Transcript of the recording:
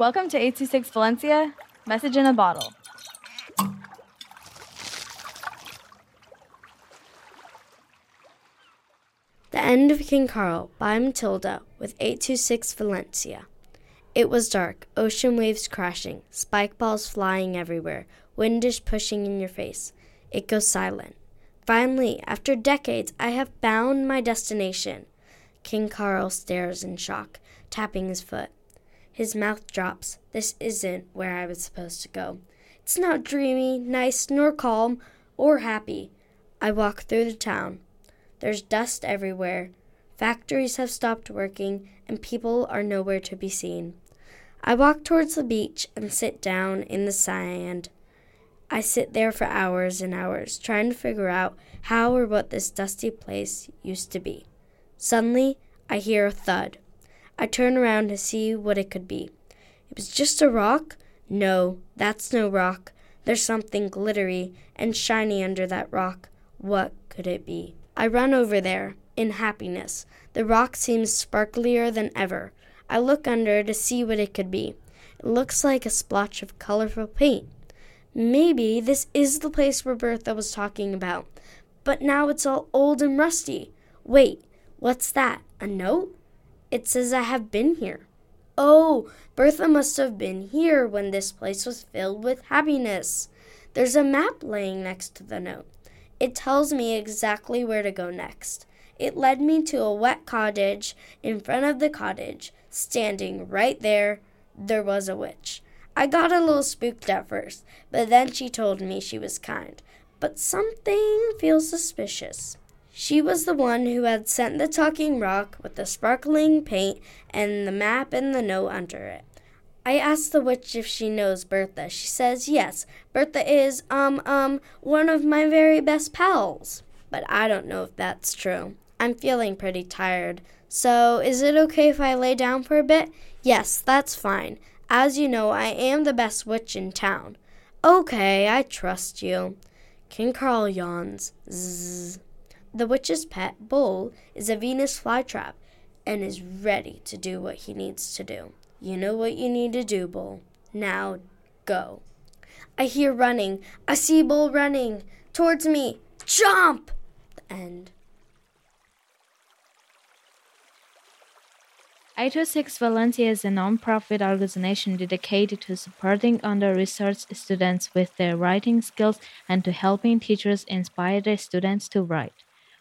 Welcome to 826 Valencia, message in a bottle. The End of King Carl by Matilda with 826 Valencia. It was dark, ocean waves crashing, spike balls flying everywhere, windish pushing in your face. It goes silent. Finally, after decades, I have found my destination. King Carl stares in shock, tapping his foot. His mouth drops. This isn't where I was supposed to go. It's not dreamy, nice, nor calm, or happy. I walk through the town. There's dust everywhere. Factories have stopped working, and people are nowhere to be seen. I walk towards the beach and sit down in the sand. I sit there for hours and hours, trying to figure out how or what this dusty place used to be. Suddenly, I hear a thud. I turn around to see what it could be. It was just a rock? No, that's no rock. There's something glittery and shiny under that rock. What could it be? I run over there, in happiness. The rock seems sparklier than ever. I look under to see what it could be. It looks like a splotch of colorful paint. Maybe this is the place where Bertha was talking about. But now it's all old and rusty. Wait, what's that? A note? It says I have been here. Oh, Bertha must have been here when this place was filled with happiness. There's a map laying next to the note. It tells me exactly where to go next. It led me to a wet cottage. In front of the cottage, standing right there, there was a witch. I got a little spooked at first, but then she told me she was kind. But something feels suspicious. She was the one who had sent the talking rock with the sparkling paint and the map and the note under it. I asked the witch if she knows Bertha. She says yes. Bertha is, um, um, one of my very best pals. But I don't know if that's true. I'm feeling pretty tired. So, is it okay if I lay down for a bit? Yes, that's fine. As you know, I am the best witch in town. Okay, I trust you. King Carl yawns. Zzz. The witch's pet, Bull, is a Venus flytrap and is ready to do what he needs to do. You know what you need to do, Bull. Now go. I hear running. I see Bull running towards me. Jump! The end. 826 Valencia is a non-profit organization dedicated to supporting under-researched students with their writing skills and to helping teachers inspire their students to write.